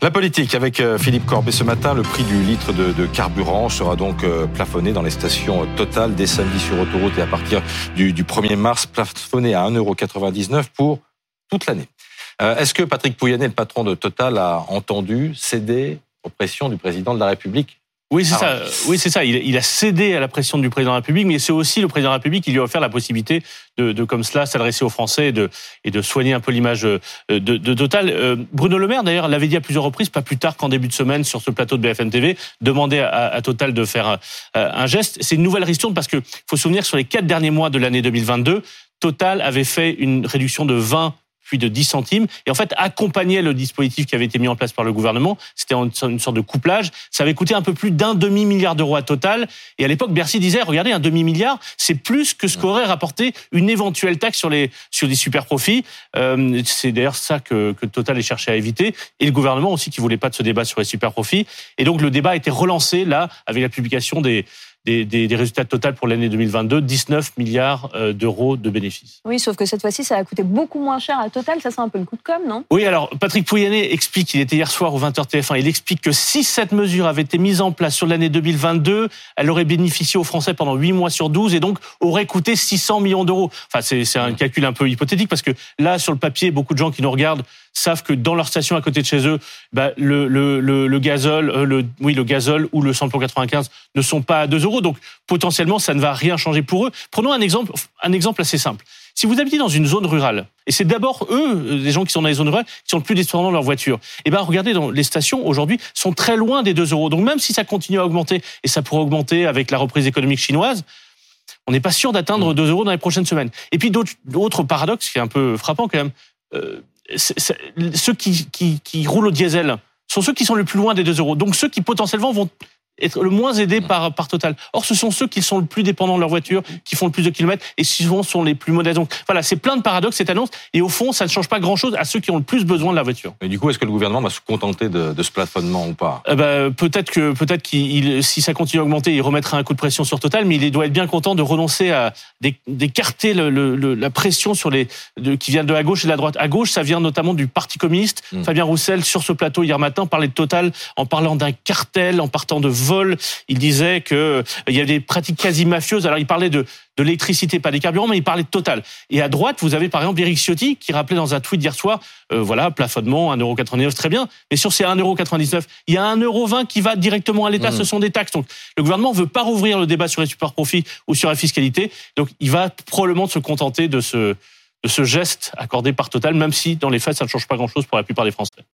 La politique avec euh, Philippe Corbet ce matin, le prix du litre de, carburant sera donc euh, plafonné dans les stations Total dès samedi sur autoroute et à partir du, 1er mars, plafonné à 1,99€ pour toute l'année. Euh, est-ce que Patrick Pouyanné, le patron de Total, a entendu céder aux pressions du président de la République oui, c'est ça. Oui, c'est ça. Il, a cédé à la pression du président de la République, mais c'est aussi le président de la République qui lui a offert la possibilité de, de comme cela, s'adresser aux Français et de, et de soigner un peu l'image euh, de, de, Total. Euh, Bruno Le Maire, d'ailleurs, l'avait dit à plusieurs reprises, pas plus tard qu'en début de semaine sur ce plateau de BFM TV, demandait à, à Total de faire un, un geste. C'est une nouvelle ristourne parce que faut se souvenir que sur les quatre derniers mois de l'année 2022, Total avait fait une réduction de 20 puis de 10 centimes, et en fait accompagnait le dispositif qui avait été mis en place par le gouvernement. C'était une sorte de couplage. Ça avait coûté un peu plus d'un demi-milliard d'euros à total. Et à l'époque, Bercy disait, regardez, un demi-milliard, c'est plus que ce qu'aurait rapporté une éventuelle taxe sur les sur des super profits. Euh, c'est d'ailleurs ça que, que Total est cherché à éviter. Et le gouvernement aussi qui voulait pas de ce débat sur les super profits. Et donc le débat a été relancé là avec la publication des des, des, des résultats total pour l'année 2022, 19 milliards euh, d'euros de bénéfices. Oui, sauf que cette fois-ci, ça a coûté beaucoup moins cher à Total. Ça, c'est un peu le coup de com', non? Oui, alors Patrick Pouyanné explique, il était hier soir au 20h TF1, il explique que si cette mesure avait été mise en place sur l'année 2022, elle aurait bénéficié aux Français pendant 8 mois sur 12 et donc aurait coûté 600 millions d'euros. Enfin, c'est un calcul un peu hypothétique parce que là, sur le papier, beaucoup de gens qui nous regardent savent que dans leur station à côté de chez eux, bah, le, le, le, le, gazole, euh, le, oui, le gazole ou le samplon 95 ne sont pas à 2 euros. Donc, potentiellement, ça ne va rien changer pour eux. Prenons un exemple, un exemple assez simple. Si vous habitez dans une zone rurale, et c'est d'abord eux, euh, les gens qui sont dans les zones rurales, qui sont le plus dépendants de leur voiture, et eh ben regardez, dans les stations aujourd'hui sont très loin des 2 euros. Donc même si ça continue à augmenter, et ça pourrait augmenter avec la reprise économique chinoise, on n'est pas sûr d'atteindre 2 euros dans les prochaines semaines. Et puis d'autres paradoxes qui est un peu frappant quand même. Euh, ceux qui, qui, qui roulent au diesel sont ceux qui sont le plus loin des 2 euros. Donc ceux qui potentiellement vont être le moins aidés par, par Total. Or, ce sont ceux qui sont le plus dépendants de leur voiture, qui font le plus de kilomètres et souvent sont les plus modestes. Donc voilà, c'est plein de paradoxes cette annonce et au fond, ça ne change pas grand-chose à ceux qui ont le plus besoin de la voiture. Et du coup, est-ce que le gouvernement va se contenter de, de ce plafonnement ou pas? Euh, bah, Peut-être que peut-être qu'il, si ça continue à augmenter, il remettra un coup de pression sur Total, mais il doit être bien content de renoncer à d'écarter le, le, la pression sur les de, qui vient de la gauche et de la droite. À gauche, ça vient notamment du Parti communiste. Hmm. Fabien Roussel sur ce plateau hier matin parlait de Total en parlant d'un cartel, en partant de vol. Il disait que euh, il y avait des pratiques quasi mafieuses. Alors il parlait de de l'électricité, pas des carburants, mais il parlait de Total. Et à droite, vous avez par exemple Eric Ciotti qui rappelait dans un tweet d'hier soir, euh, voilà, plafonnement 1,99€, très bien. Mais sur ces 1,99€, il y a 1,20€ qui va directement à l'État, mmh. ce sont des taxes. Donc le gouvernement veut pas rouvrir le débat sur les super profits ou sur la fiscalité. Donc il va probablement se contenter de ce, de ce geste accordé par Total, même si dans les faits, ça ne change pas grand-chose pour la plupart des Français.